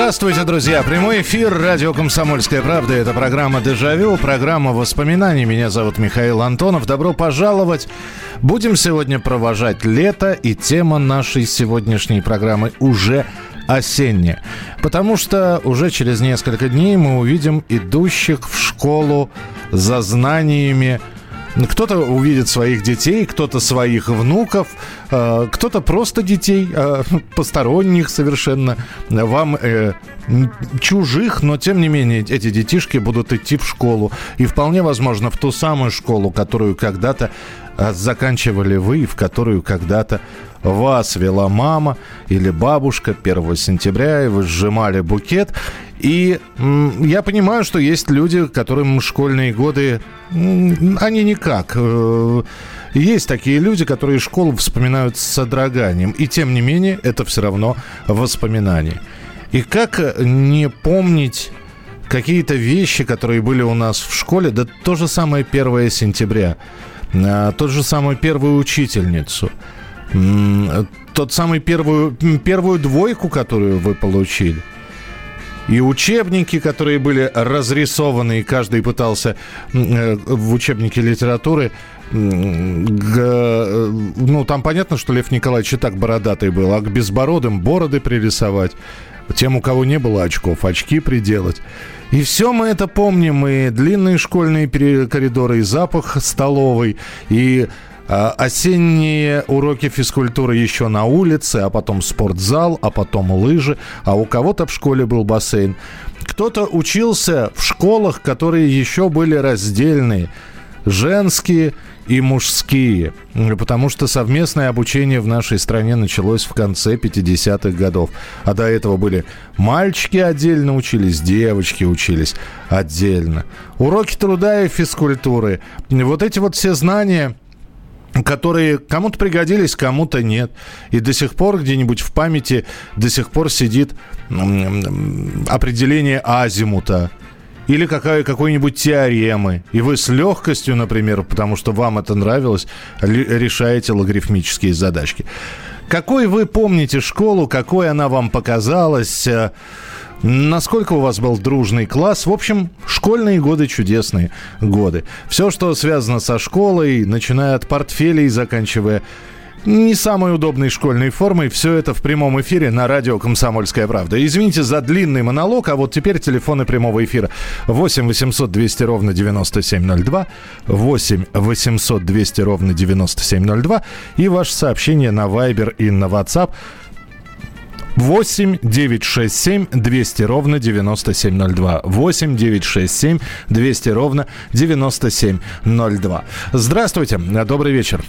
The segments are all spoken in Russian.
Здравствуйте, друзья! Прямой эфир радио «Комсомольская правда». Это программа «Дежавю», программа воспоминаний. Меня зовут Михаил Антонов. Добро пожаловать! Будем сегодня провожать лето, и тема нашей сегодняшней программы уже осенняя. Потому что уже через несколько дней мы увидим идущих в школу за знаниями кто-то увидит своих детей, кто-то своих внуков, э, кто-то просто детей, э, посторонних совершенно, вам э, чужих, но тем не менее эти детишки будут идти в школу. И вполне возможно в ту самую школу, которую когда-то заканчивали вы, в которую когда-то вас вела мама или бабушка 1 сентября, и вы сжимали букет. И я понимаю, что есть люди, которым школьные годы, они никак. Э, Есть такие люди, которые школу вспоминают с содроганием. И тем не менее, это все равно воспоминания. И как не помнить какие-то вещи, которые были у нас в школе, да то же самое 1 сентября, а, тот же самую первую учительницу, тот самый первую, первую двойку, которую вы получили. И учебники, которые были разрисованы, и каждый пытался э, в учебнике литературы э, ну, там понятно, что Лев Николаевич и так бородатый был, а к безбородым бороды пририсовать. Тем, у кого не было очков, очки приделать. И все мы это помним, и длинные школьные коридоры, и запах столовой, и а, осенние уроки физкультуры еще на улице, а потом спортзал, а потом лыжи, а у кого-то в школе был бассейн. Кто-то учился в школах, которые еще были раздельные, женские и мужские, потому что совместное обучение в нашей стране началось в конце 50-х годов. А до этого были мальчики отдельно учились, девочки учились отдельно. Уроки труда и физкультуры. Вот эти вот все знания которые кому-то пригодились, кому-то нет. И до сих пор где-нибудь в памяти до сих пор сидит определение азимута или какая, какой-нибудь теоремы. И вы с легкостью, например, потому что вам это нравилось, решаете логарифмические задачки. Какой вы помните школу, какой она вам показалась? э, Насколько у вас был дружный класс? В общем, школьные годы чудесные годы. Все, что связано со школой, начиная от портфелей, заканчивая не самой удобной школьной формой. Все это в прямом эфире на радио «Комсомольская правда». Извините за длинный монолог, а вот теперь телефоны прямого эфира. 8 800 200 ровно 9702, 8 800 200 ровно 9702 и ваше сообщение на Viber и на WhatsApp 8 967 200 ровно 9702. 8 967 200 ровно 9702. Здравствуйте, добрый вечер.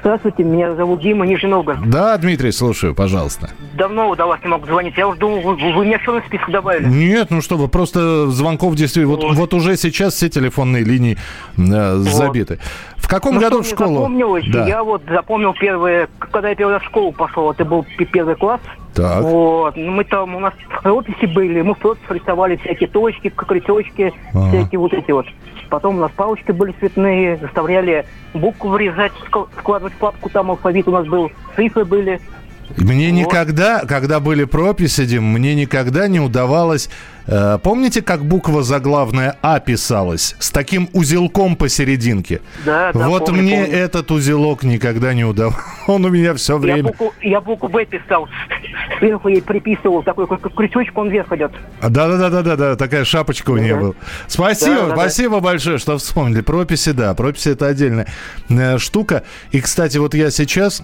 Здравствуйте, меня зовут Дима, Нижний Новгород. Да, Дмитрий, слушаю, пожалуйста. Давно до вас не мог звонить. Я уже думал, вы, вы меня все на список добавили. Нет, ну что вы, просто звонков действительно... Вот, вот уже сейчас все телефонные линии э, забиты. В каком Ну, году в школу? Запомнилось, Да. я вот запомнил первые, когда я первый раз в школу пошел, это был первый класс. Так. Вот, ну, мы там, у нас прописи были, мы в прописях рисовали всякие точки, крючочки, Ага. всякие вот эти вот. Потом у нас палочки были цветные, заставляли буквы вырезать, ск- складывать в папку, там алфавит у нас был, цифры были. Мне Вот. никогда, когда были прописи, Дим, мне никогда не удавалось... э, помните, как буква заглавная А писалась? С таким узелком посерединке? Да, да, вот помню, мне помню. этот узелок никогда не удавался. Он у меня все Я время... букву, я букву Б писал, сверху ей приписывал, такой как крючочек, он вверх идет. А, Да-да-да-да-да, такая шапочка у нее была. Спасибо, спасибо большое, что вспомнили. Прописи, да, прописи это отдельная э, штука. И, кстати, вот я сейчас,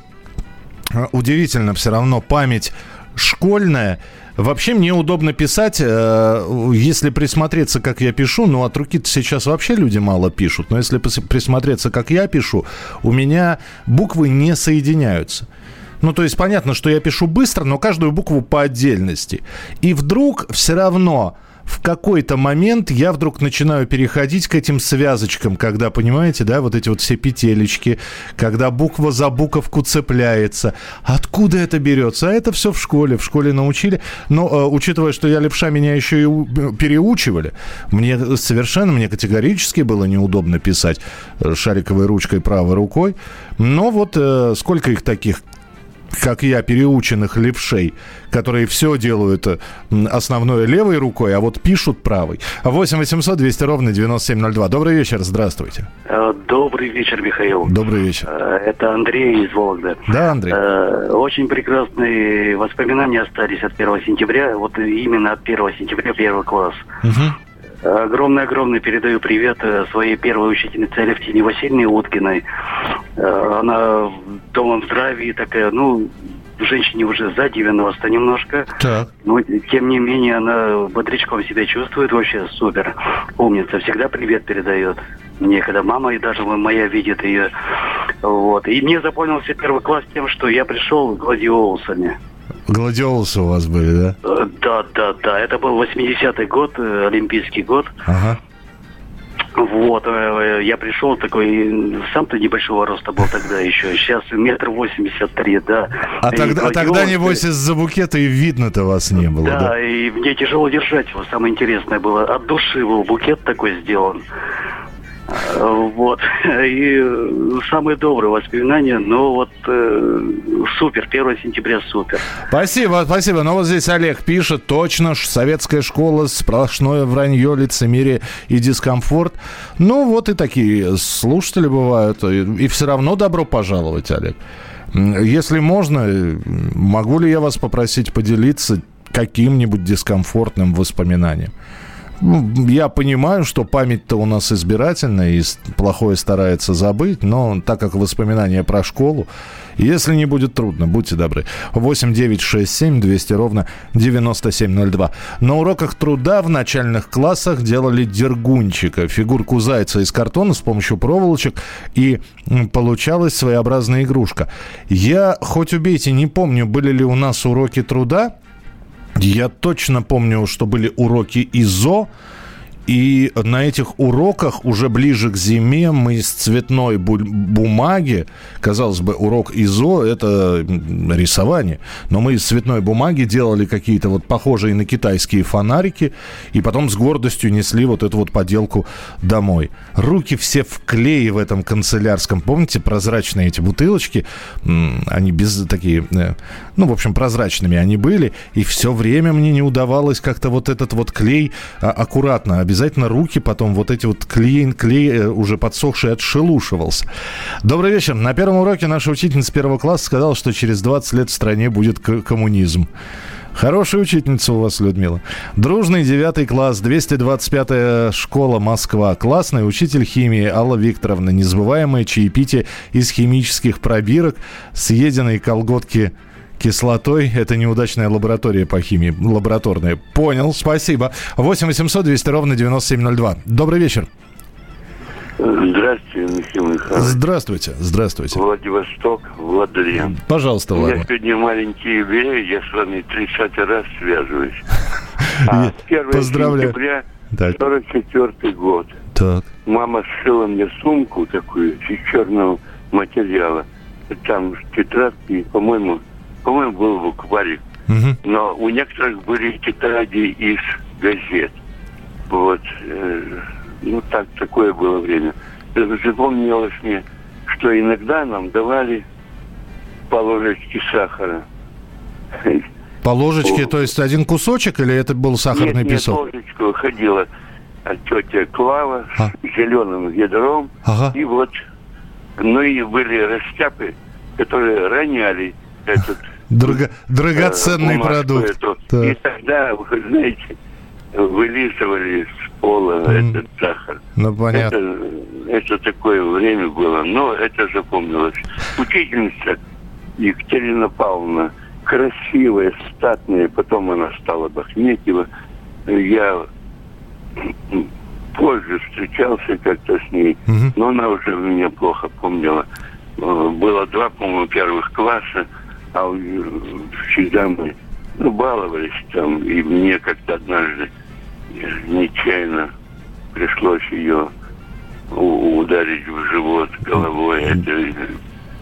удивительно все равно, память школьная, Вообще мне удобно писать, э, если присмотреться, как я пишу, ну от руки сейчас вообще люди мало пишут, но если присмотреться, как я пишу, у меня буквы не соединяются. Ну, то есть понятно, что я пишу быстро, но каждую букву по отдельности. И вдруг все равно в какой-то момент я вдруг начинаю переходить к этим связочкам, когда, понимаете, да, вот эти вот все петелечки, когда буква за буковку цепляется. Откуда это берется? А это все в школе, в школе научили. Но э, учитывая, что я левша, меня еще и э, переучивали, мне совершенно, мне категорически было неудобно писать э, шариковой ручкой правой рукой. Но вот э, сколько их таких как я, переученных левшей, которые все делают э, основной левой рукой, а вот пишут правой. 8 800 200 ровно 9702. Добрый вечер, здравствуйте. Э, добрый вечер, Михаил. Добрый вечер. Э, это Андрей из Вологды. Да, Андрей. Очень прекрасные воспоминания остались от 1 сентября. Вот именно от 1 сентября, первый класс. Угу. Огромный-огромный передаю привет э, своей первой учительнице Алевтине Васильевне Уткиной. Э, она в домом здравии такая, ну, женщине уже за 90 немножко. Так. Но, тем не менее, она бодрячком себя чувствует, вообще супер. Умница, всегда привет передает. Мне, когда мама и даже моя видит ее. Вот. И мне запомнился первый класс тем, что я пришел гладиолусами. Гладиолусы у вас были, да? Э, да, да, да. Это был 80-й год, э, Олимпийский год. Ага. Вот, э, я пришел такой, сам-то небольшого роста был тогда еще, сейчас метр восемьдесят три, да. А, и тогда, а тогда, небось, из-за букета и видно-то вас не было, да? Да, и мне тяжело держать его, самое интересное было, от души был букет такой сделан. Вот. И э, самые добрые воспоминания, но вот э, супер, 1 сентября супер. Спасибо, спасибо. Но вот здесь Олег пишет, точно, советская школа, сплошное вранье, лицемерие и дискомфорт. Ну, вот и такие слушатели бывают. И, и все равно добро пожаловать, Олег. Если можно, могу ли я вас попросить поделиться каким-нибудь дискомфортным воспоминанием? Ну, я понимаю, что память-то у нас избирательная и плохое старается забыть, но так как воспоминания про школу, если не будет трудно, будьте добры. 8 9 6 7 200 ровно 9702. На уроках труда в начальных классах делали дергунчика, фигурку зайца из картона с помощью проволочек, и получалась своеобразная игрушка. Я, хоть убейте, не помню, были ли у нас уроки труда, я точно помню, что были уроки ИЗО, и на этих уроках уже ближе к зиме мы из цветной бумаги, казалось бы, урок ИЗО – это рисование, но мы из цветной бумаги делали какие-то вот похожие на китайские фонарики, и потом с гордостью несли вот эту вот поделку домой. Руки все в клее в этом канцелярском. Помните прозрачные эти бутылочки? Они без такие, э, ну, в общем, прозрачными они были, и все время мне не удавалось как-то вот этот вот клей а, аккуратно обязательно обязательно руки потом вот эти вот клей, клей э, уже подсохший отшелушивался. Добрый вечер. На первом уроке наша учительница первого класса сказала, что через 20 лет в стране будет коммунизм. Хорошая учительница у вас, Людмила. Дружный девятый класс, 225-я школа Москва. Классный учитель химии Алла Викторовна. Незабываемое чаепитие из химических пробирок, съеденные колготки кислотой. Это неудачная лаборатория по химии. Лабораторная. Понял, спасибо. 8 800 200 ровно 9702. Добрый вечер. Здравствуйте, Михаил Михайлович. Здравствуйте, здравствуйте. Владивосток, Владлен. Пожалуйста, Влад. У меня сегодня маленький юбилей, я с вами 30 раз связываюсь. А 1 Поздравляю. сентября, 44 год. Так. Мама сшила мне сумку такую из черного материала. Там тетрадки, по-моему, по-моему, был букварик. Угу. Но у некоторых были тетради из газет. Вот. Э, ну, так, такое было время. Запомнилось мне, что иногда нам давали по ложечке сахара. По ложечке, то есть один кусочек или это был сахарный нет, песок? Нет, ложечку ходила тетя Клава а? с зеленым ведром. Ага. И вот, ну и были растяпы, которые роняли этот Драго, драгоценный э, продукт. Эту. Так. И тогда, вы знаете, вылизывали с пола mm. этот сахар. Ну, понятно. Это, это такое время было, но это запомнилось. Учительница Екатерина Павловна, красивая, статная, потом она стала Бахметьева. Я позже встречался как-то с ней, mm но она уже меня плохо помнила. Э, было два, по-моему, первых класса. А всегда мы ну, баловались там, и мне как-то однажды нечаянно пришлось ее ударить в живот головой. Это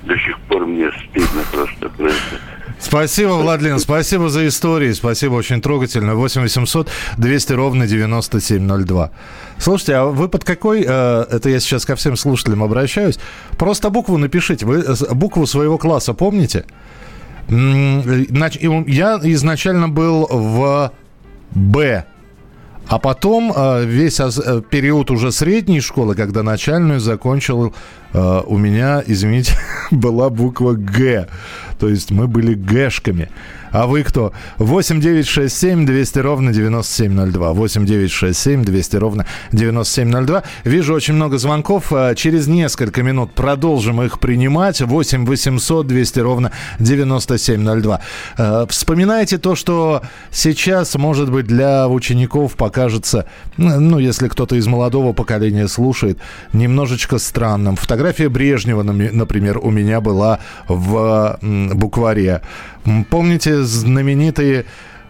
до сих пор мне стыдно просто про это. Спасибо, Владлен, спасибо за истории, спасибо, очень трогательно. 8 800 200 ровно 9702. Слушайте, а вы под какой, э, это я сейчас ко всем слушателям обращаюсь, просто букву напишите, вы букву своего класса помните? Я изначально был в Б, а потом э, весь э, период уже средней школы, когда начальную закончил, у меня, извините, была буква Г. То есть мы были гэшками. А вы кто? 8 9 6 7 200 ровно 9702. 8 9 6 7 200 ровно 9702. Вижу очень много звонков. А, через несколько минут продолжим их принимать. 8 800 200 ровно 9702. А, вспоминайте то, что сейчас, может быть, для учеников покажется, ну, если кто-то из молодого поколения слушает, немножечко странным. Фотография Брежнева, например, у меня была в букваре. Помните знаменитые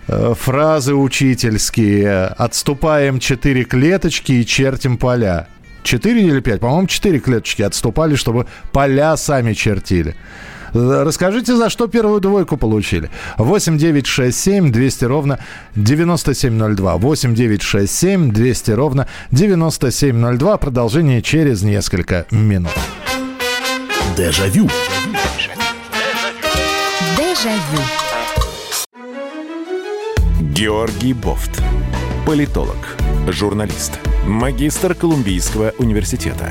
э, фразы учительские «Отступаем четыре клеточки и чертим поля». Четыре или пять? По-моему, четыре клеточки отступали, чтобы поля сами чертили. Расскажите, за что первую двойку получили. 8 9 6 7 200 ровно 9702. 8 9 6 7 200 ровно 9702. Продолжение через несколько минут. Дежавю. Дежавю. Георгий Бофт. Политолог, журналист, магистр Колумбийского университета,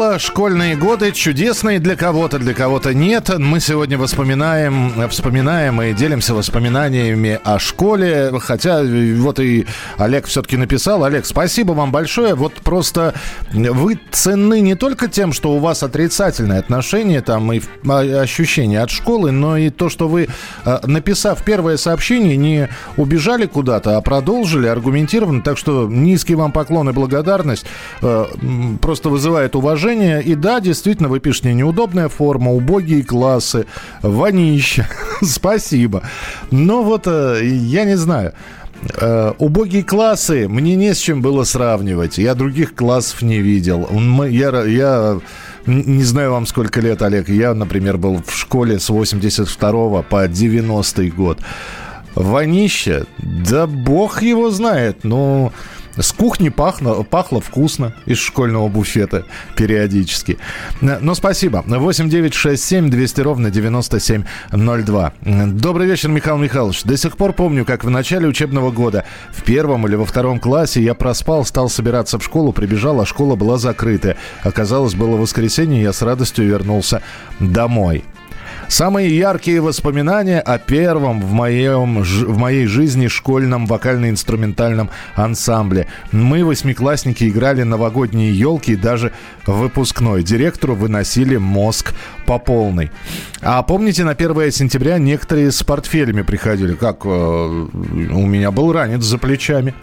Школа, школьные годы чудесные для кого-то, для кого-то нет. Мы сегодня воспоминаем, вспоминаем и делимся воспоминаниями о школе. Хотя вот и Олег все-таки написал. Олег, спасибо вам большое. Вот просто вы ценны не только тем, что у вас отрицательное отношение там и а, ощущения от школы, но и то, что вы, а, написав первое сообщение, не убежали куда-то, а продолжили аргументированно. Так что низкий вам поклон и благодарность а, просто вызывает уважение уважение. И да, действительно, вы пишете неудобная форма, убогие классы, вонища. Спасибо. Но вот э, я не знаю. Uh, убогие классы мне не с чем было сравнивать. Я других классов не видел. Я, я не знаю вам сколько лет, Олег. Я, например, был в школе с 82 по 90 год. Вонище, да бог его знает. Ну, с кухни пахло, пахло вкусно из школьного буфета периодически. Но спасибо. 8 9 6 7 200 ровно 9702. Добрый вечер, Михаил Михайлович. До сих пор помню, как в начале учебного года в первом или во втором классе я проспал, стал собираться в школу, прибежал, а школа была закрыта. Оказалось, было воскресенье, я с радостью вернулся домой. Самые яркие воспоминания о первом в, моем, в моей жизни школьном вокально-инструментальном ансамбле. Мы, восьмиклассники, играли новогодние елки и даже выпускной. Директору выносили мозг по полной. А помните, на 1 сентября некоторые с портфелями приходили. Как? Э, у меня был ранец за плечами.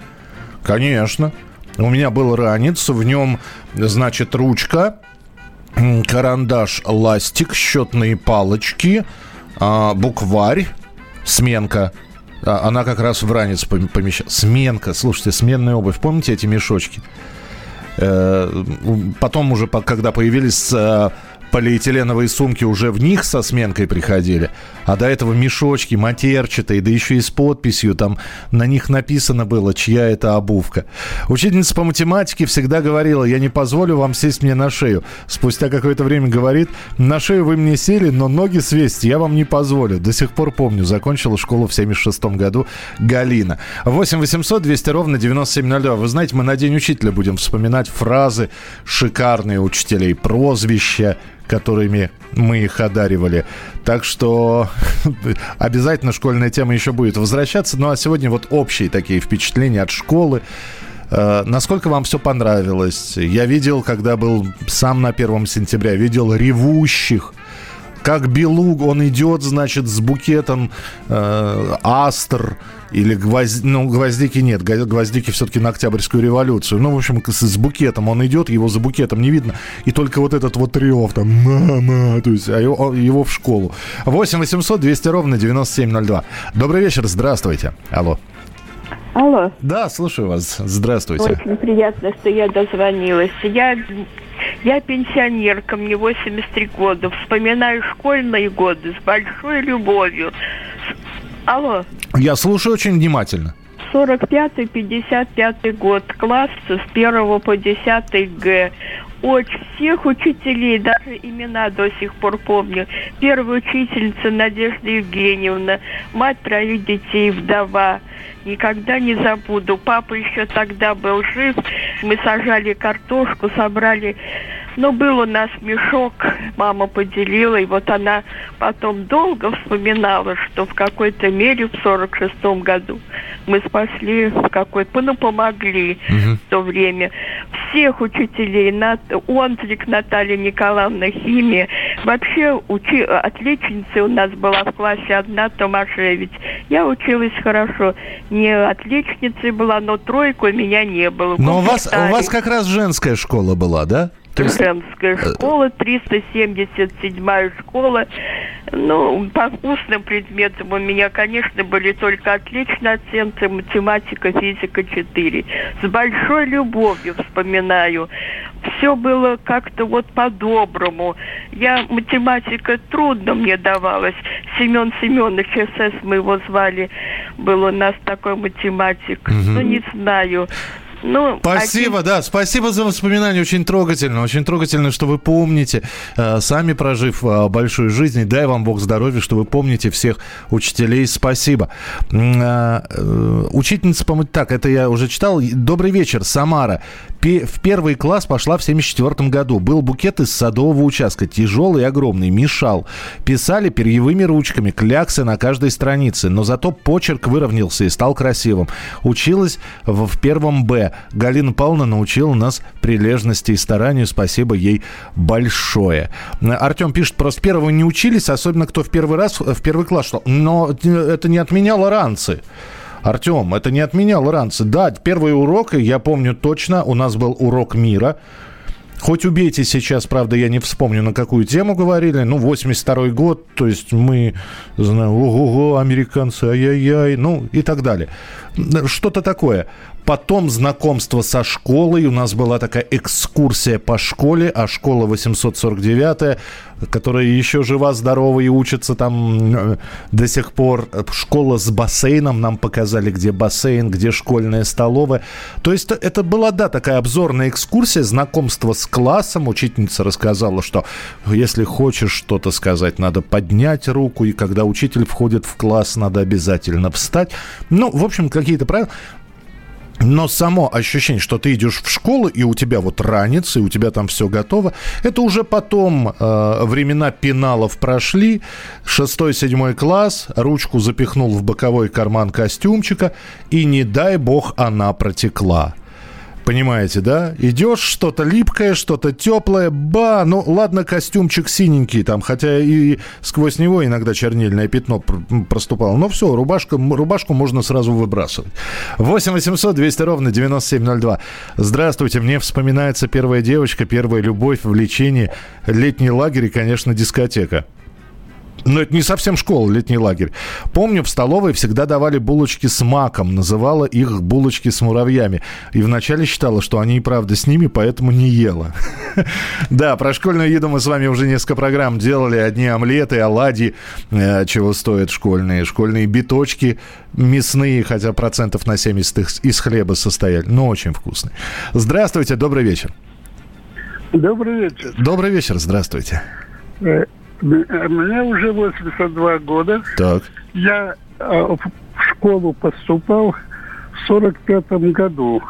Конечно. У меня был ранец, в нем, значит, ручка, карандаш, ластик, счетные палочки, а, букварь, сменка. А, она как раз в ранец помещалась. Сменка, слушайте, сменная обувь. Помните эти мешочки? Э, потом уже, когда появились э, полиэтиленовые сумки уже в них со сменкой приходили, а до этого мешочки матерчатые, да еще и с подписью, там на них написано было, чья это обувка. Учительница по математике всегда говорила, я не позволю вам сесть мне на шею. Спустя какое-то время говорит, на шею вы мне сели, но ноги свесть я вам не позволю. До сих пор помню, закончила школу в 76 году Галина. 8 800 200 ровно 9702. Вы знаете, мы на День учителя будем вспоминать фразы шикарные учителей, прозвища, которыми мы их одаривали. Так что обязательно школьная тема еще будет возвращаться. Ну а сегодня вот общие такие впечатления от школы. Э, насколько вам все понравилось? Я видел, когда был сам на первом сентября, видел ревущих как Белуг, он идет, значит, с букетом э, астр или гвозд... ну, гвоздики нет, гвоздики все-таки на Октябрьскую революцию. Ну, в общем, с, с букетом он идет, его за букетом не видно, и только вот этот вот рев там, мама, то есть а его, его в школу. 8 800 200 ровно 9702. Добрый вечер, здравствуйте. Алло. Алло. Да, слушаю вас. Здравствуйте. Очень приятно, что я дозвонилась. Я я пенсионерка, мне 83 года. Вспоминаю школьные годы с большой любовью. Алло. Я слушаю очень внимательно. 45-55 год, класс с 1 по 10 Г. Очень всех учителей, даже имена до сих пор помню. Первая учительница Надежда Евгеньевна, мать троих детей, вдова. Никогда не забуду. Папа еще тогда был жив. Мы сажали картошку, собрали но был у нас мешок, мама поделила, и вот она потом долго вспоминала, что в какой-то мере в сорок шестом году мы спасли в какой-то, ну, помогли угу. в то время. Всех учителей, Нат, Онтрик Наталья Николаевна, химия. Вообще учи, отличницей у нас была в классе одна Томашевич. Я училась хорошо. Не отличницей была, но тройку у меня не было. Но у вас, у вас как раз женская школа была, да? Есть... Женская э, школа, 377 школа. Ну, по вкусным предметам у меня, конечно, были только отличные оценки, математика, физика 4. С большой любовью вспоминаю. Все было как-то вот по-доброму. Я, математика трудно мне давалась. Семен Семенович, СС мы его звали, был у нас такой математик. Угу. Ну, не знаю. Ну, спасибо, один... да, спасибо за воспоминания, очень трогательно, очень трогательно, что вы помните, э, сами прожив э, большую жизнь, и дай вам Бог здоровья, что вы помните всех учителей, спасибо. Э, учительница, по-моему, так, это я уже читал. Добрый вечер, Самара. В первый класс пошла в 74 году. Был букет из садового участка, тяжелый и огромный, мешал. Писали перьевыми ручками, кляксы на каждой странице, но зато почерк выровнялся и стал красивым. Училась в первом Б. Галина Павловна научила нас прилежности и старанию. Спасибо ей большое. Артем пишет, просто первого не учились, особенно кто в первый раз, в первый класс шел. Но это не отменяло ранцы. Артем, это не отменяло ранцы. Да, первый урок, я помню точно, у нас был урок мира. Хоть убейте сейчас, правда, я не вспомню, на какую тему говорили. Ну, 82 год, то есть мы, знаю, ого-го, американцы, ай-яй-яй, ну и так далее. Что-то такое. Потом знакомство со школой. У нас была такая экскурсия по школе, а школа 849, которая еще жива-здорова и учится там э, до сих пор. Школа с бассейном нам показали, где бассейн, где школьная столовая. То есть это была, да, такая обзорная экскурсия, знакомство с классом. Учительница рассказала, что если хочешь что-то сказать, надо поднять руку, и когда учитель входит в класс, надо обязательно встать. Ну, в общем, какие-то правила. Но само ощущение, что ты идешь в школу, и у тебя вот ранец, и у тебя там все готово, это уже потом э, времена пеналов прошли. Шестой, седьмой класс, ручку запихнул в боковой карман костюмчика, и не дай бог она протекла. Понимаете, да? Идешь, что-то липкое, что-то теплое, ба, ну ладно, костюмчик синенький там, хотя и сквозь него иногда чернильное пятно проступало. Но все, рубашка, рубашку можно сразу выбрасывать. 8 800 200 ровно 9702. Здравствуйте, мне вспоминается первая девочка, первая любовь, влечение, летний лагерь и, конечно, дискотека. Но это не совсем школа, летний лагерь. Помню, в столовой всегда давали булочки с маком. Называла их булочки с муравьями. И вначале считала, что они и правда с ними, поэтому не ела. Да, про школьную еду мы с вами уже несколько программ делали. Одни омлеты, оладьи, э, чего стоят школьные. Школьные биточки мясные, хотя процентов на 70 их из хлеба состояли. Но очень вкусные. Здравствуйте, добрый вечер. Добрый вечер. Добрый вечер, здравствуйте. Мне уже 82 года. Так. Я э, в школу поступал в 45 году.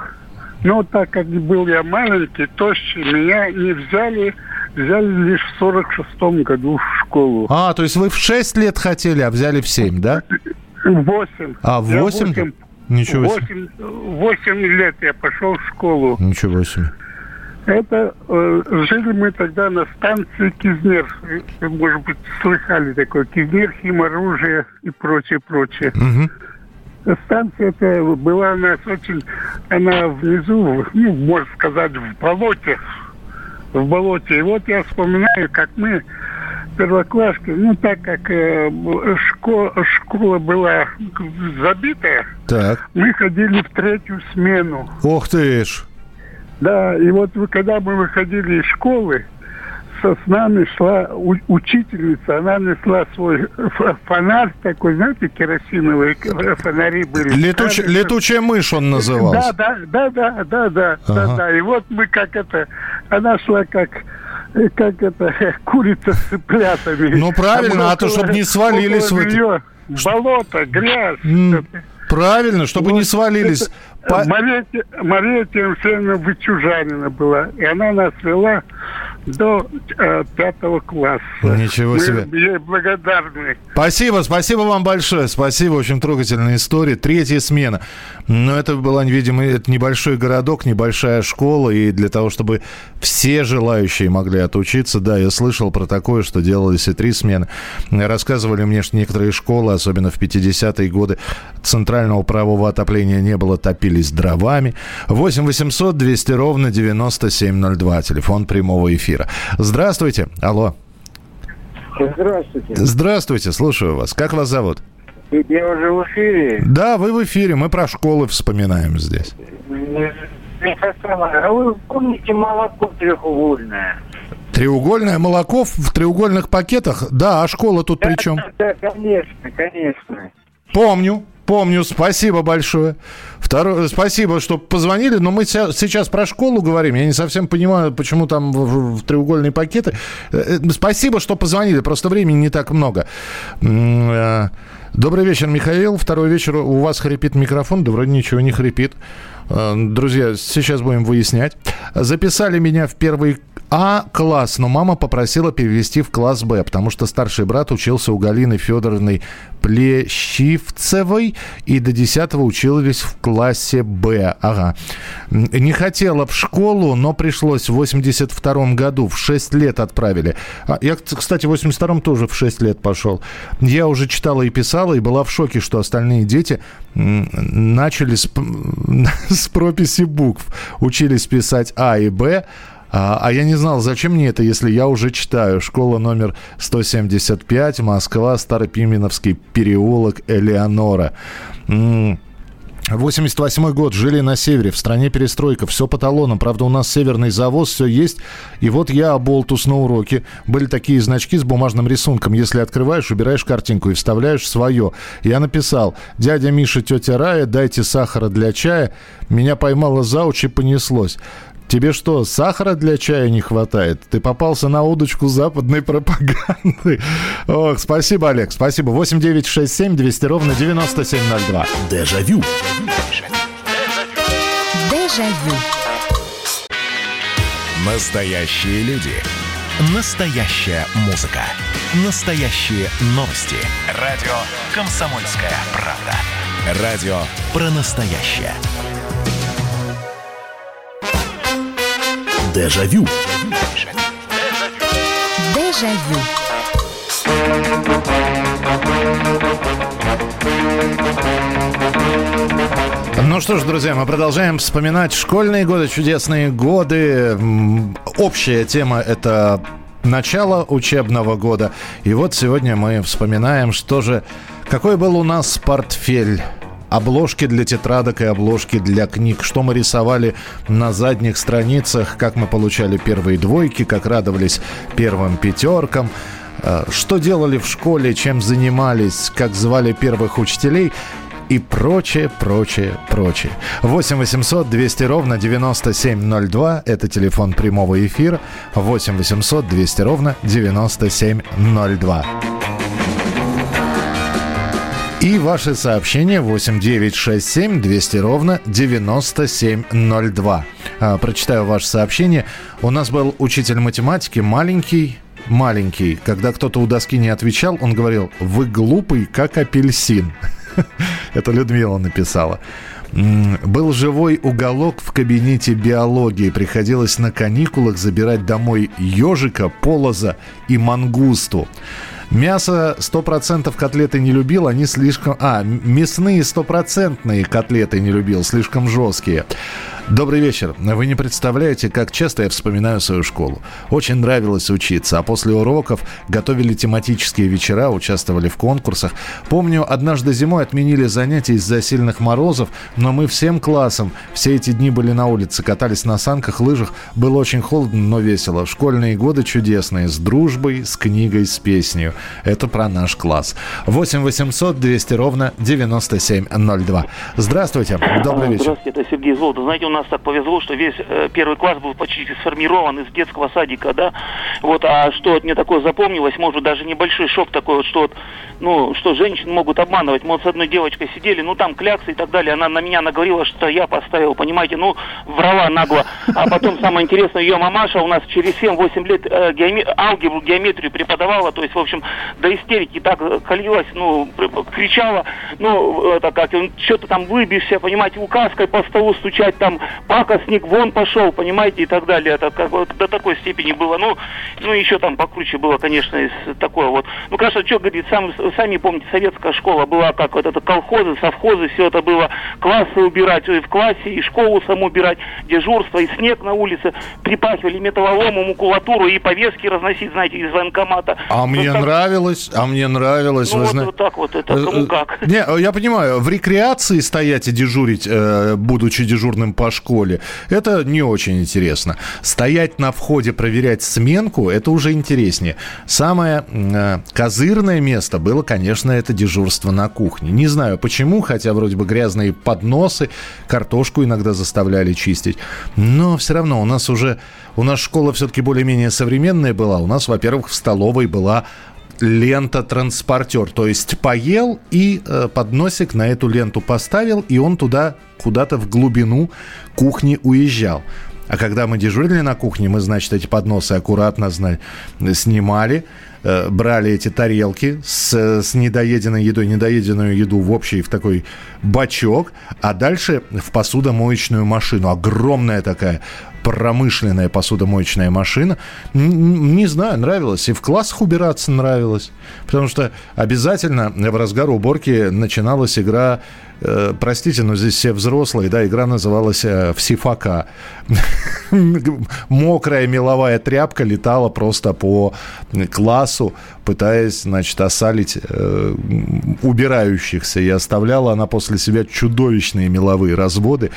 Но так как был я маленький, то меня не взяли, взяли лишь в 46 году в школу. А, то есть вы в 6 лет хотели, а взяли в 7, да? 8. А, 8? 8 Ничего себе. 8, 8 лет я пошел в школу. Ничего себе. Это э, жили мы тогда на станции Кизнер. Вы, может быть, слыхали такое. Кизнер, химоружие и прочее, прочее. Угу. Станция эта была у нас очень... Она внизу, ну, можно сказать, в болоте. В болоте. И вот я вспоминаю, как мы первоклассники, ну, так как э, школа, школа была забитая, так. мы ходили в третью смену. Ох ты ж! Да, и вот когда мы выходили из школы, со с нами шла учительница, она несла свой фонарь такой, знаете, керосиновые фонари были. Летуч, летучая мышь он назывался. Да, да, да, да, да, да, ага. да, да. И вот мы как это, она шла как как это, курица с цыплятами. Ну правильно, а, а то, чтобы не свалились в это... Болото, грязь. Правильно, чтобы не свалились. По... Мария, Мария Тимофеевна Вычужанина была, и она нас вела до э, пятого класса. Ничего Мы себе. ей благодарны. Спасибо, спасибо вам большое. Спасибо, очень трогательная история. Третья смена. Но это была, видимо, это небольшой городок, небольшая школа, и для того, чтобы все желающие могли отучиться, да, я слышал про такое, что делались и три смены. Рассказывали мне, что некоторые школы, особенно в 50-е годы, центрального правового отопления не было, топились дровами. 8 800 200 ровно 9702, телефон прямого эфира. Здравствуйте, алло. Здравствуйте. Здравствуйте, слушаю вас. Как вас зовут? Я уже в эфире. Да, вы в эфире. Мы про школы вспоминаем здесь. А вы помните молоко треугольное? Треугольное молоко в треугольных пакетах? Да, а школа тут да, при чем? Да, конечно, конечно. Помню. Помню, спасибо большое. Второе, спасибо, что позвонили, но мы сейчас про школу говорим. Я не совсем понимаю, почему там в, в треугольные пакеты. Э, э, спасибо, что позвонили, просто времени не так много. Э, добрый вечер, Михаил. Второй вечер. У вас хрипит микрофон, да вроде ничего не хрипит. Друзья, сейчас будем выяснять. Записали меня в первый а класс, но мама попросила перевести в класс Б, потому что старший брат учился у Галины Федоровны Плещивцевой и до 10 учились в классе Б. Ага. Не хотела в школу, но пришлось в 82 году, в 6 лет отправили. А, я, кстати, в 82 тоже в 6 лет пошел. Я уже читала и писала, и была в шоке, что остальные дети начали с, с прописи букв. Учились писать А и Б, а, а я не знал, зачем мне это, если я уже читаю. Школа номер 175, Москва, Старопименовский переулок, Элеонора. 88 год, жили на севере, в стране перестройка, все по талонам. Правда, у нас северный завоз, все есть. И вот я оболтус на уроке. Были такие значки с бумажным рисунком. Если открываешь, убираешь картинку и вставляешь свое. Я написал, дядя Миша, тетя Рая, дайте сахара для чая. Меня поймала зауч и понеслось. Тебе что, сахара для чая не хватает? Ты попался на удочку западной пропаганды. Ох, спасибо, Олег, спасибо. 8 9 6 7 200 ровно 9702. Дежавю. Дежавю. Настоящие люди. Настоящая музыка. Настоящие новости. Радио «Комсомольская правда». Радио про настоящее. Дежавю. Дежавю. Ну что ж, друзья, мы продолжаем вспоминать школьные годы, чудесные годы. Общая тема – это начало учебного года. И вот сегодня мы вспоминаем, что же, какой был у нас портфель обложки для тетрадок и обложки для книг, что мы рисовали на задних страницах, как мы получали первые двойки, как радовались первым пятеркам, э, что делали в школе, чем занимались, как звали первых учителей и прочее, прочее, прочее. 8 800 200 ровно 9702. Это телефон прямого эфира. 8 800 200 ровно 9702. И ваши сообщения 8967 200 ровно 9702. А, прочитаю ваше сообщение. У нас был учитель математики, маленький, маленький. Когда кто-то у доски не отвечал, он говорил, вы глупый, как апельсин. Это Людмила написала. Был живой уголок в кабинете биологии. Приходилось на каникулах забирать домой ежика, полоза и мангусту. Мясо 100% котлеты не любил, они слишком... А, мясные стопроцентные котлеты не любил, слишком жесткие. Добрый вечер. Вы не представляете, как часто я вспоминаю свою школу. Очень нравилось учиться, а после уроков готовили тематические вечера, участвовали в конкурсах. Помню, однажды зимой отменили занятия из-за сильных морозов, но мы всем классом все эти дни были на улице, катались на санках, лыжах. Было очень холодно, но весело. Школьные годы чудесные, с дружбой, с книгой, с песней. Это про наш класс. 8 800 200 ровно 9702. Здравствуйте. Добрый вечер. Здравствуйте, это Сергей Золотов. Знаете, у нас так повезло, что весь э, первый класс был почти сформирован из детского садика, да. Вот, а что мне такое запомнилось, может, даже небольшой шок такой, что вот, ну, что женщины могут обманывать. Мы вот с одной девочкой сидели, ну, там кляксы и так далее. Она на меня наговорила, что я поставил, понимаете, ну, врала нагло. А потом, самое интересное, ее мамаша у нас через 7-8 лет э, геоме... алгебру, геометрию преподавала, то есть, в общем, до истерики так калилась, ну, кричала, ну, это как, что-то там выбьешься, понимаете, указкой по столу стучать, там, пакостник вон пошел, понимаете, и так далее. Это как бы до такой степени было. Ну, ну еще там покруче было, конечно, из такое вот. Ну, конечно, что говорит, сам, сами помните, советская школа была как вот это колхозы, совхозы, все это было классы убирать и в классе, и школу саму убирать, дежурство, и снег на улице, припахивали металлоломом, макулатуру и повестки разносить, знаете, из военкомата. А ну, мне так... нравилось, а мне нравилось. Ну, вот, зна... вот так вот это, кому э, э, как. Не, я понимаю, в рекреации стоять и дежурить, э, будучи дежурным по школе. Это не очень интересно. Стоять на входе, проверять сменку, это уже интереснее. Самое э, козырное место было, конечно, это дежурство на кухне. Не знаю почему, хотя вроде бы грязные подносы, картошку иногда заставляли чистить. Но все равно у нас уже, у нас школа все-таки более-менее современная была. У нас, во-первых, в столовой была лента-транспортер. То есть поел и э, подносик на эту ленту поставил, и он туда куда-то в глубину кухни уезжал. А когда мы дежурили на кухне, мы, значит, эти подносы аккуратно зна- снимали, э, брали эти тарелки с, с недоеденной едой, недоеденную еду в общий в такой бачок, а дальше в посудомоечную машину. Огромная такая промышленная посудомоечная машина. Не знаю, нравилось. И в классах убираться нравилось. Потому что обязательно в разгар уборки начиналась игра простите, но здесь все взрослые, да, игра называлась э, «Всифака». Мокрая меловая тряпка летала просто по классу, пытаясь, значит, осалить э, убирающихся. И оставляла она после себя чудовищные меловые разводы.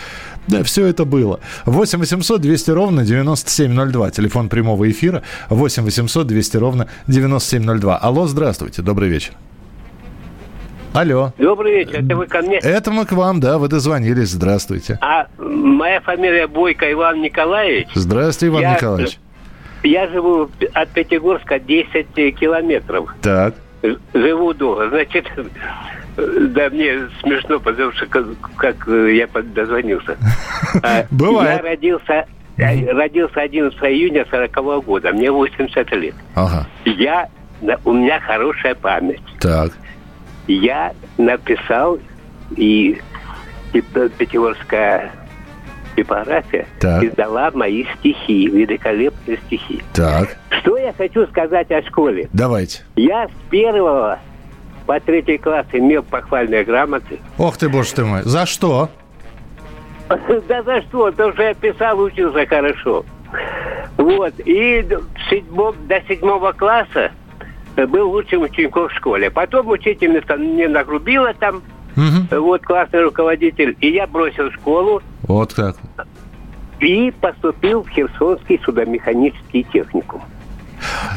Да, все это было. 8 800 200 ровно 9702. Телефон прямого эфира. 8 800 200 ровно 9702. Алло, здравствуйте, добрый вечер. Алло. Добрый вечер, это вы ко мне? Это мы к вам, да, вы дозвонились, здравствуйте. А моя фамилия Бойко Иван Николаевич. Здравствуйте, Иван я, Николаевич. Я живу от Пятигорска 10 километров. Так. Живу долго, значит, да, мне смешно, потому что как, как я дозвонился. А, Бывает. Я родился родился 11 июня 40 -го года, мне 80 лет. Ага. Я, у меня хорошая память. Так я написал, и Пятигорская типография так. издала мои стихи, великолепные стихи. Так. Что я хочу сказать о школе? Давайте. Я с первого по третий класс имел похвальные грамоты. Ох ты, боже ты мой. За что? Да за что? То, что я писал, учился хорошо. Вот. И седьмом, до седьмого класса был лучшим учеником в школе. Потом учительница мне нагрубила там, угу. вот классный руководитель, и я бросил школу. Вот как. И поступил в Херсонский судомеханический техникум.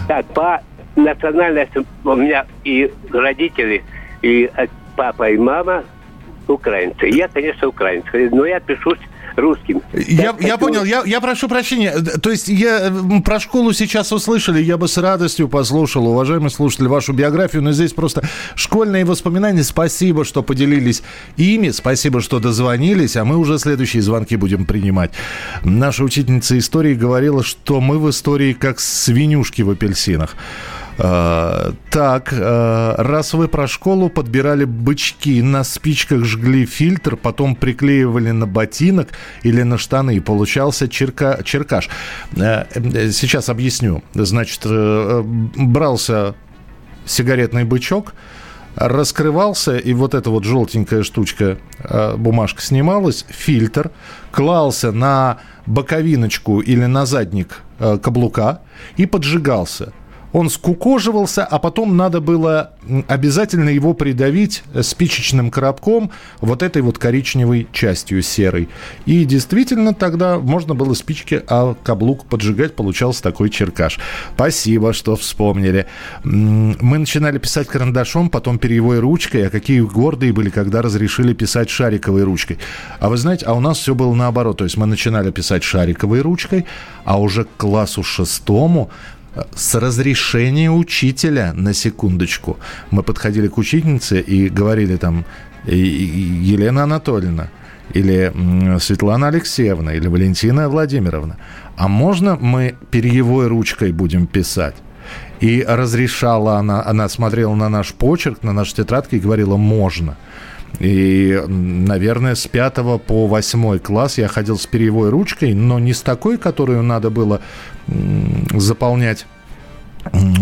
Так, по национальности у меня и родители, и папа, и мама украинцы. Я, конечно, украинец, но я пишусь русским. Я, я понял, я, я прошу прощения. То есть я про школу сейчас услышали, я бы с радостью послушал, уважаемый слушатель, вашу биографию, но здесь просто школьные воспоминания. Спасибо, что поделились ими, спасибо, что дозвонились, а мы уже следующие звонки будем принимать. Наша учительница истории говорила, что мы в истории как свинюшки в апельсинах. А, так, а, раз вы про школу подбирали бычки, на спичках жгли фильтр, потом приклеивали на ботинок или на штаны, и получался черка, черкаш. А, сейчас объясню. Значит, э, брался сигаретный бычок, раскрывался, и вот эта вот желтенькая штучка, бумажка снималась, фильтр, клался на боковиночку или на задник каблука и поджигался – он скукоживался, а потом надо было обязательно его придавить спичечным коробком вот этой вот коричневой частью серой. И действительно тогда можно было спички, а каблук поджигать, получался такой черкаш. Спасибо, что вспомнили. Мы начинали писать карандашом, потом перьевой ручкой, а какие гордые были, когда разрешили писать шариковой ручкой. А вы знаете, а у нас все было наоборот. То есть мы начинали писать шариковой ручкой, а уже к классу шестому с разрешения учителя, на секундочку. Мы подходили к учительнице и говорили там, Елена Анатольевна, или Светлана Алексеевна, или Валентина Владимировна, а можно мы перьевой ручкой будем писать? И разрешала она, она смотрела на наш почерк, на наши тетрадки и говорила «можно». И, наверное, с пятого по восьмой класс я ходил с перьевой ручкой, но не с такой, которую надо было заполнять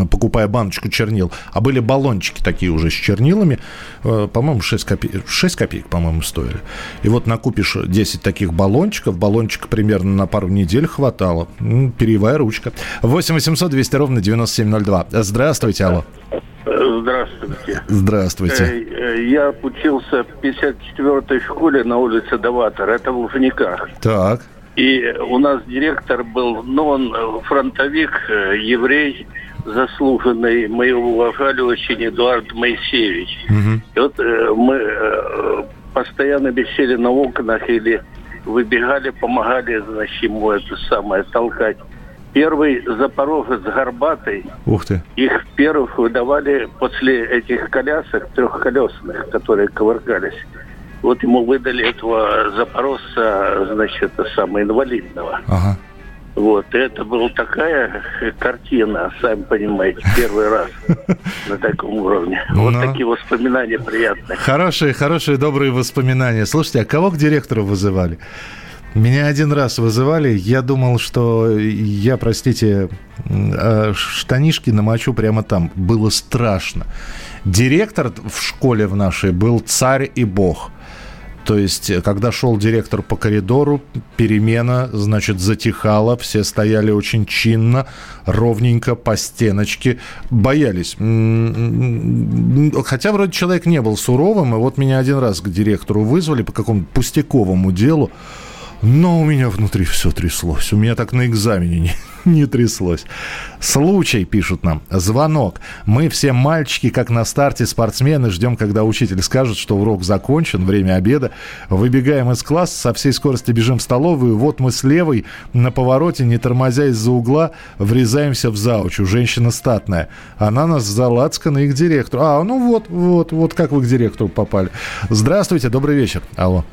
покупая баночку чернил, а были баллончики такие уже с чернилами, э, по-моему, 6 копеек, 6 копеек, по-моему, стоили. И вот накупишь 10 таких баллончиков, баллончика примерно на пару недель хватало. Перьевая ручка. 8 800 200 ровно 9702. Здравствуйте, алло. Здравствуйте. Здравствуйте. Э, э, я учился в 54-й школе на улице Даватор, это в Лужниках. Так. И у нас директор был, ну, он фронтовик, еврей, заслуженный, мы его уважали очень, Эдуард Моисеевич. Угу. И вот э, мы э, постоянно висели на окнах или выбегали, помогали, значит, ему это самое толкать. Первый запорожец горбатый. Ух ты. Их первых выдавали после этих колясок трехколесных, которые ковыркались. Вот ему выдали этого запорожца, значит, самого инвалидного. Ага. Вот, это была такая картина, сами понимаете, первый раз на таком уровне. Вот ну. такие воспоминания приятные. Хорошие, хорошие, добрые воспоминания. Слушайте, а кого к директору вызывали? Меня один раз вызывали, я думал, что я, простите, а, штанишки намочу прямо там. Было страшно. Директор в школе в нашей был царь и бог – то есть, э, когда шел директор по коридору, перемена, значит, затихала, все стояли очень чинно, ровненько, по стеночке, боялись. Хотя вроде человек не был суровым, и вот меня один раз к директору вызвали по какому-то пустяковому делу. Но у меня внутри все тряслось. У меня так на экзамене не, не тряслось. Случай, пишут нам, звонок. Мы все мальчики, как на старте спортсмены, ждем, когда учитель скажет, что урок закончен, время обеда. Выбегаем из класса, со всей скорости бежим в столовую. Вот мы с левой на повороте, не тормозя из-за угла, врезаемся в заучу. Женщина статная. Она нас залацкана и к директору. А, ну вот, вот, вот как вы к директору попали. Здравствуйте, добрый вечер. Алло.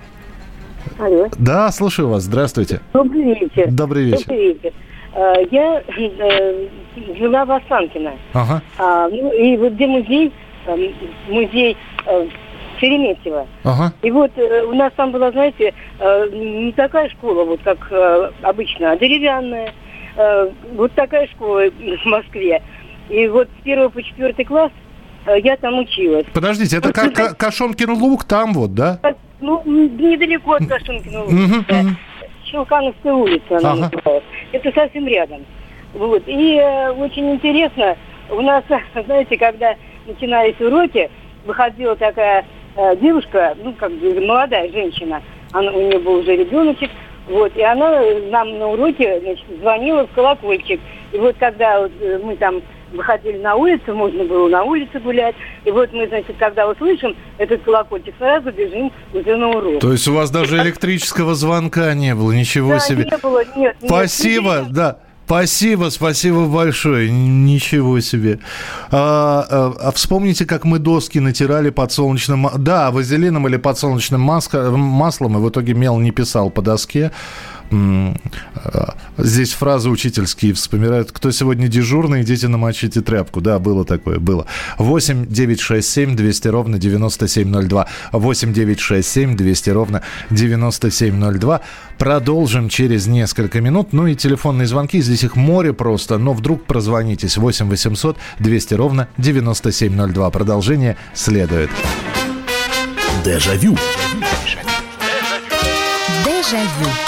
Алло. Да, слушаю вас. Здравствуйте. Добрый вечер. Добрый вечер. Добрый вечер. Э, я э, жила в Останкино. Ага. А, ну, и вот где музей, э, музей Шереметьево. Ага. И вот у нас там была, знаете, не такая школа, вот как обычно, а деревянная. Вот такая школа в Москве. И вот с первого по четвертый класс я там училась. Подождите, это как Кашонкин лук там вот, да? Ну, недалеко от Кашинкина улицы. Челкановская улица она ага. называется. Это совсем рядом. Вот. И э, очень интересно, у нас, знаете, когда начинались уроки, выходила такая э, девушка, ну, как бы молодая женщина, она, у нее был уже ребеночек, вот, и она нам на уроке значит, звонила в колокольчик. И вот когда вот, э, мы там выходили на улицу, можно было на улице гулять. И вот мы, значит, когда услышим этот колокольчик, сразу бежим уже на урок. То есть у вас даже электрического звонка не было, ничего да, себе. не было, нет. Спасибо, нет, да. Спасибо, спасибо большое. Ничего себе. А, а, а вспомните, как мы доски натирали подсолнечным... Да, вазелином или подсолнечным маслом, и в итоге мел не писал по доске. А, здесь фразы учительские вспоминают. Кто сегодня дежурный, идите намочите тряпку. Да, было такое, было. 8 9 6 7 200 ровно 9702. 8 9 6 7 200 ровно 9702. Продолжим через несколько минут. Ну и телефонные звонки. Здесь их море просто. Но вдруг прозвонитесь. 8 800 200 ровно 9702. Продолжение следует. Дежавю. Дежавю.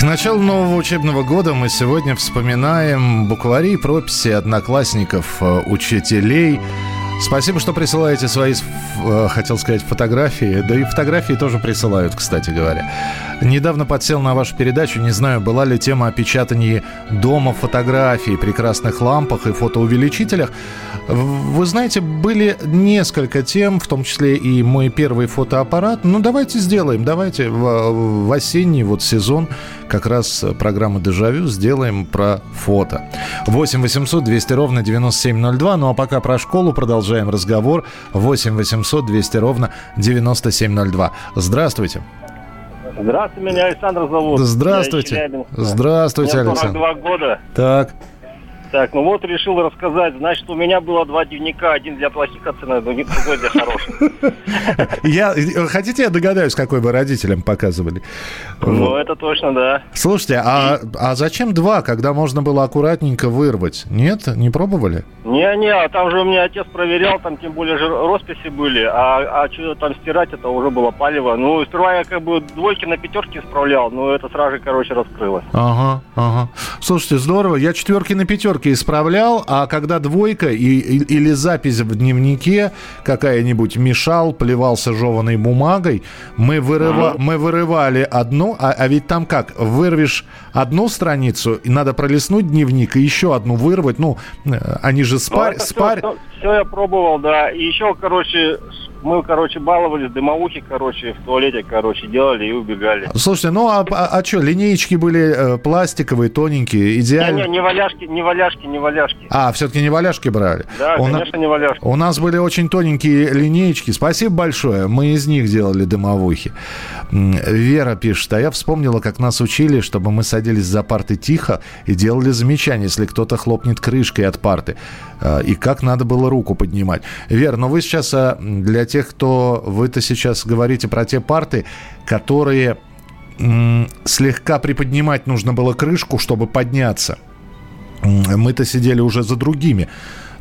К началу нового учебного года мы сегодня вспоминаем буквари, прописи одноклассников, э, учителей. Спасибо, что присылаете свои, э, хотел сказать, фотографии. Да и фотографии тоже присылают, кстати говоря. Недавно подсел на вашу передачу, не знаю, была ли тема о печатании дома фотографий, прекрасных лампах и фотоувеличителях. Вы знаете, были несколько тем, в том числе и мой первый фотоаппарат. Ну, давайте сделаем, давайте в, в осенний вот сезон как раз программа «Дежавю» сделаем про фото. 8 800 200 ровно 9702. Ну, а пока про школу продолжаем разговор. 8 800 200 ровно 9702. Здравствуйте. Здравствуйте, меня Александр зовут. Здравствуйте. Здравствуйте, Мне Александр. 42 года. Так. Так, ну вот решил рассказать. Значит, у меня было два дневника. Один для плохих оценок, другой для хороших. Я, хотите, я догадаюсь, какой вы родителям показывали? Ну, это точно, да. Слушайте, а, а зачем два, когда можно было аккуратненько вырвать? Нет? Не пробовали? Не-не, а там же у меня отец проверял, там тем более же росписи были, а, а что там стирать, это уже было палево. Ну, сперва я как бы двойки на пятерки исправлял, но это сразу же, короче, раскрылось. Ага, ага. Слушайте, здорово. Я четверки на пятерки исправлял, а когда двойка и, и, или запись в дневнике какая-нибудь мешал, плевался жеванной бумагой, мы, вырыва, мы вырывали одну, а, а ведь там как, вырвешь одну страницу, и надо пролистнуть дневник и еще одну вырвать, ну, э, они же спарь... Ну, спарь... Все, все я пробовал, да. И еще, короче, мы, короче, баловались, дымовухи, короче, в туалете, короче, делали и убегали. Слушайте, ну а, а, а что, линеечки были э, пластиковые, тоненькие, идеально? Не, не, не валяшки, не валяшки, не валяшки. А, все-таки не валяшки брали? Да, у конечно, на... не валяшки. У нас были очень тоненькие линеечки. Спасибо большое. Мы из них делали дымовухи. Вера пишет, а я вспомнила, как нас учили, чтобы мы садились за парты тихо и делали замечания, если кто-то хлопнет крышкой от парты. А, и как надо было руку поднимать. Вера, но вы сейчас а, для тех, кто... Вы-то сейчас говорите про те парты, которые слегка приподнимать нужно было крышку, чтобы подняться. Мы-то сидели уже за другими.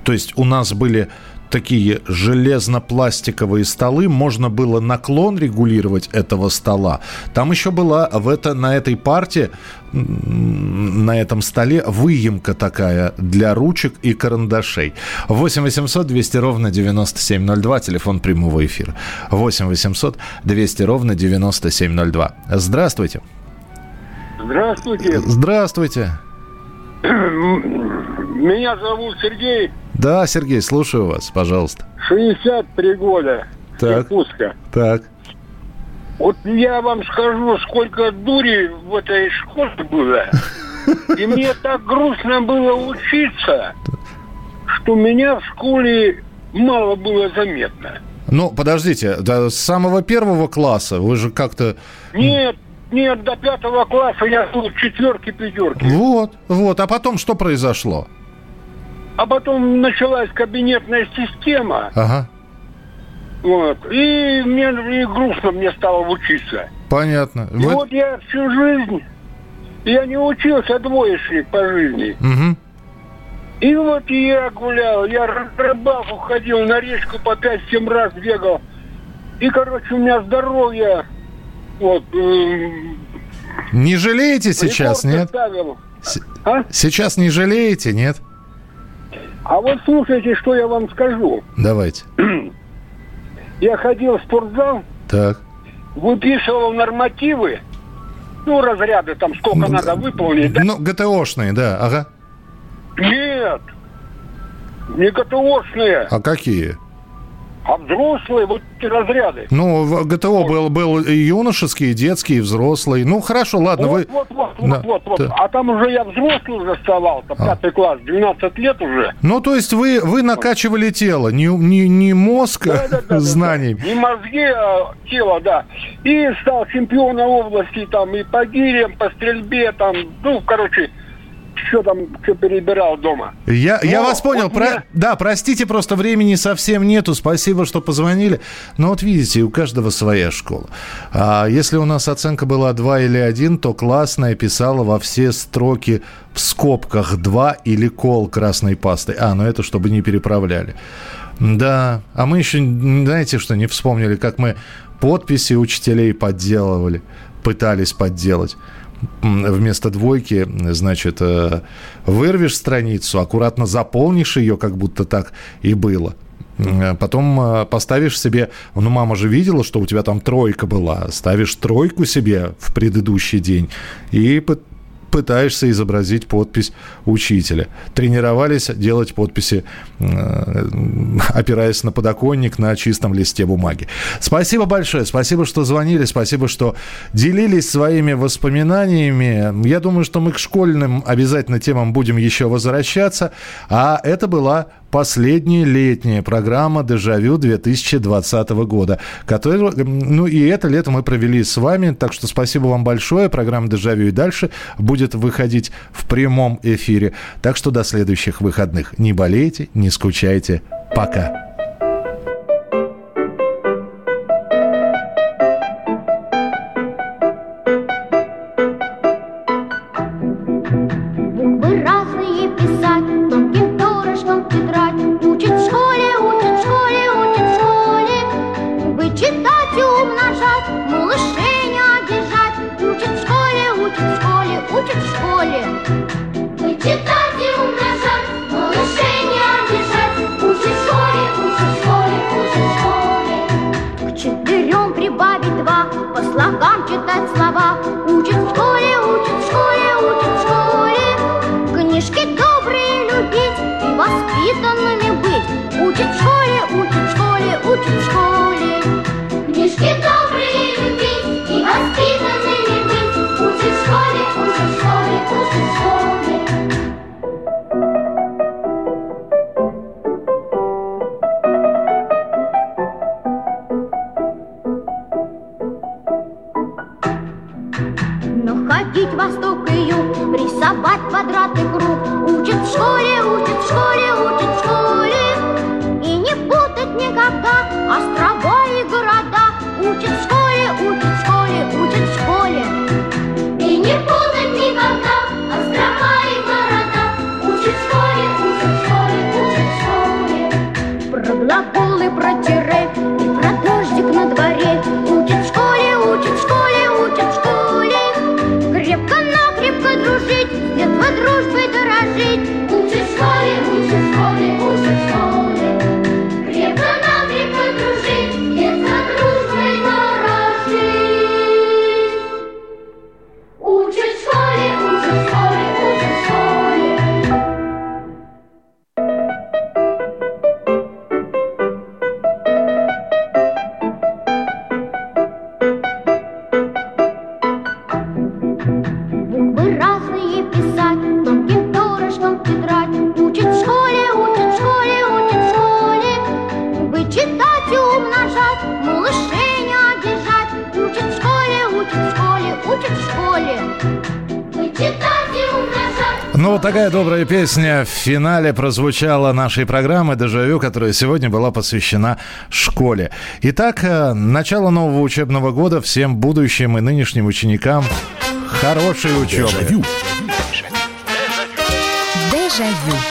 То есть у нас были такие железно-пластиковые столы, можно было наклон регулировать этого стола. Там еще была в это, на этой парте, на этом столе выемка такая для ручек и карандашей. 8 800 200 ровно 9702, телефон прямого эфира. 8 800 200 ровно 9702. Здравствуйте. Здравствуйте. Здравствуйте. Меня зовут Сергей. Да, Сергей, слушаю вас, пожалуйста. 63 года. Так. Иркутска. Так. Вот я вам скажу, сколько дури в этой школе было. И мне так грустно было учиться, что меня в школе мало было заметно. Ну, подождите, до самого первого класса вы же как-то... Нет, нет, до пятого класса я был четверки, пятерки. Вот, вот. А потом что произошло? А потом началась кабинетная система. Ага. Вот. И мне и грустно мне стало учиться. Понятно. И Вы... вот я всю жизнь, я не учился двоечник по жизни. Угу. И вот я гулял, я рыбалку ходил, на речку по 5-7 раз бегал. И, короче, у меня здоровье вот. Э, не жалеете сейчас, нет? С- а? Сейчас не жалеете, нет? А вот слушайте, что я вам скажу. Давайте. Я ходил в спортзал. Так. Выписывал нормативы. Ну, разряды там, сколько ну, надо выполнить. Да? Ну, ГТОшные, да, ага. Нет. Не ГТОшные. А какие? А взрослые вот эти разряды. Ну, ГТО вот. был, был и юношеский, и детский, и взрослый. Ну, хорошо, ладно, вот, вы... Вот, вот, да. вот, вот, вот. А там уже я взрослый уже вставал, а. пятый класс, 12 лет уже. Ну, то есть вы, вы накачивали тело, не, не, не мозг да, да, да, знаний. Да, да. Не мозги, а тело, да. И стал чемпионом области там и по гирям, по стрельбе, там, ну, короче, что там, что перебирал дома. Я, Но, я вас понял. Вот Про... мне... Да, простите, просто времени совсем нету. Спасибо, что позвонили. Но вот видите, у каждого своя школа. А если у нас оценка была 2 или 1, то классная писала во все строки в скобках 2 или кол красной пастой. А, ну это чтобы не переправляли. Да, а мы еще, знаете что, не вспомнили, как мы подписи учителей подделывали, пытались подделать вместо двойки, значит, э, вырвешь страницу, аккуратно заполнишь ее, как будто так и было. Э, потом э, поставишь себе, ну мама же видела, что у тебя там тройка была, ставишь тройку себе в предыдущий день и пытаешься изобразить подпись учителя. Тренировались делать подписи, э, опираясь на подоконник на чистом листе бумаги. Спасибо большое, спасибо, что звонили, спасибо, что делились своими воспоминаниями. Я думаю, что мы к школьным обязательно темам будем еще возвращаться. А это была последняя летняя программа «Дежавю» 2020 года. Которую, ну и это лето мы провели с вами, так что спасибо вам большое. Программа «Дежавю» и дальше будет выходить в прямом эфире. Так что до следующих выходных. Не болейте, не скучайте. Пока. Песня в финале прозвучала нашей программы «Дежавю», которая сегодня была посвящена школе. Итак, э, начало нового учебного года всем будущим и нынешним ученикам хорошей учебы. Дежавю. Дежавю.